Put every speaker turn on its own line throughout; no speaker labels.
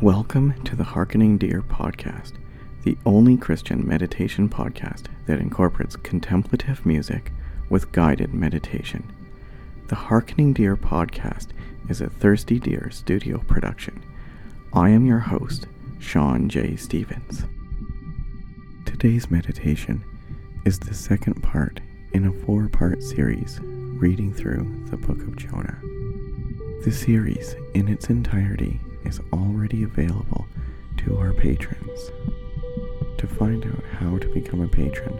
Welcome to the Harkening Deer podcast, the only Christian meditation podcast that incorporates contemplative music with guided meditation. The Harkening Deer podcast is a Thirsty Deer studio production. I am your host, Sean J. Stevens. Today's meditation is the second part in a four part series reading through the book of Jonah. The series, in its entirety, is already available to our patrons. To find out how to become a patron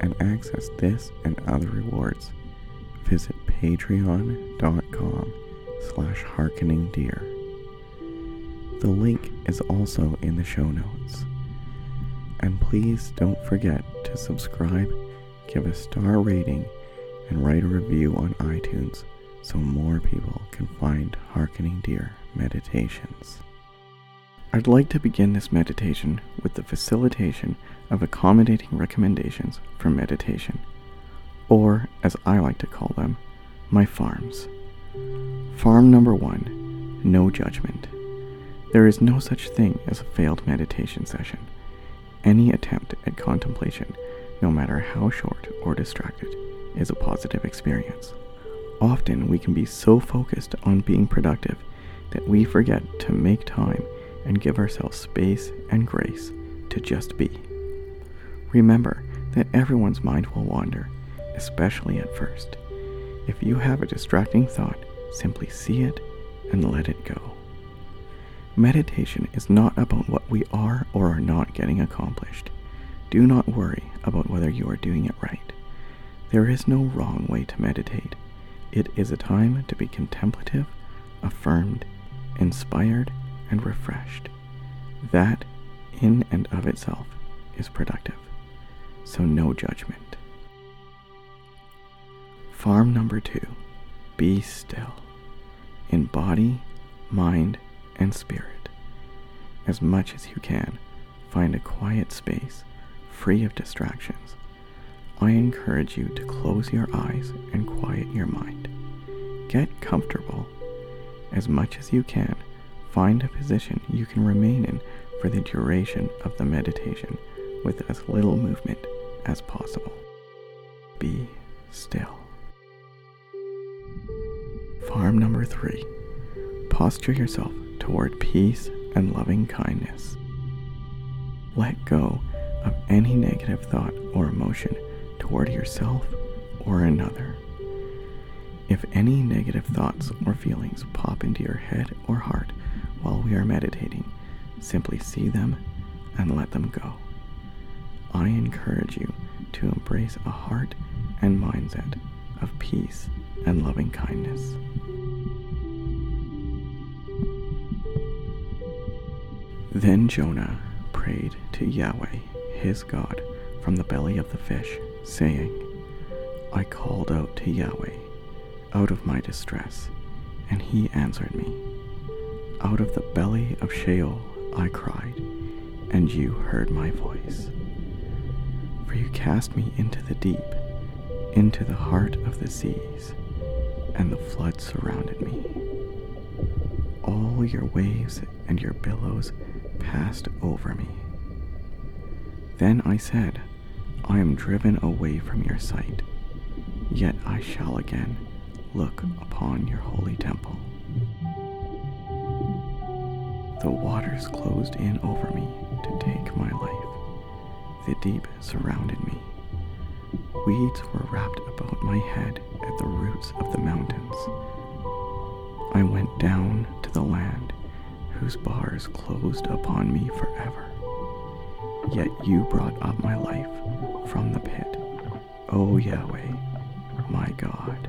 and access this and other rewards, visit patreon.com slash harkeningdeer. The link is also in the show notes. And please don't forget to subscribe, give a star rating, and write a review on iTunes so more people can find Harkening Deer meditations. I'd like to begin this meditation with the facilitation of accommodating recommendations for meditation, or as I like to call them, my farms. Farm number one no judgment. There is no such thing as a failed meditation session. Any attempt at contemplation, no matter how short or distracted, is a positive experience. Often we can be so focused on being productive that we forget to make time and give ourselves space and grace to just be. Remember that everyone's mind will wander, especially at first. If you have a distracting thought, simply see it and let it go. Meditation is not about what we are or are not getting accomplished. Do not worry about whether you are doing it right. There is no wrong way to meditate. It is a time to be contemplative, affirmed, inspired, and refreshed. That, in and of itself, is productive. So, no judgment. Farm number two be still in body, mind, and spirit. As much as you can, find a quiet space free of distractions. I encourage you to close your eyes and quiet your mind. Get comfortable as much as you can, find a position you can remain in for the duration of the meditation with as little movement as possible. Be still. Farm number three. Posture yourself toward peace and loving kindness. Let go of any negative thought or emotion toward yourself or another. If any negative thoughts or feelings pop into your head or heart while we are meditating, simply see them and let them go. I encourage you to embrace a heart and mindset of peace and loving kindness. Then Jonah prayed to Yahweh, his God, from the belly of the fish, saying, I called out to Yahweh out of my distress, and he answered me. Out of the belly of Sheol I cried, and you heard my voice. For you cast me into the deep, into the heart of the seas, and the flood surrounded me. All your waves and your billows passed over me. Then I said, I am driven away from your sight, yet I shall again look upon your holy temple. The waters closed in over me to take my life. The deep surrounded me. Weeds were wrapped about my head at the roots of the mountains. I went down to the land whose bars closed upon me forever. Yet you brought up my life from the pit, O Yahweh, my God.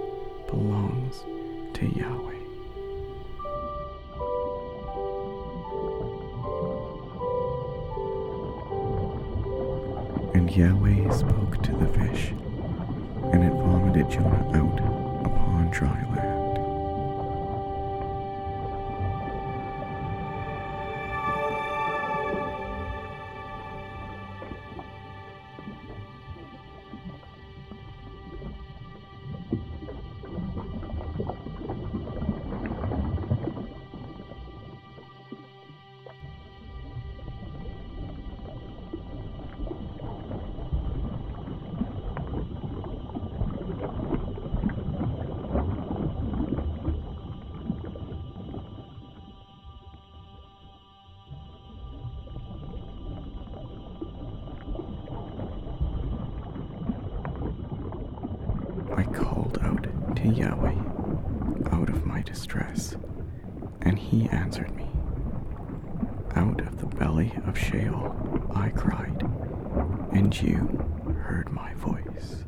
belongs to Yahweh. And Yahweh spoke to the fish, and it vomited Jonah out upon dry land. I called out to Yahweh out of my distress, and he answered me. Out of the belly of Sheol I cried, and you heard my voice.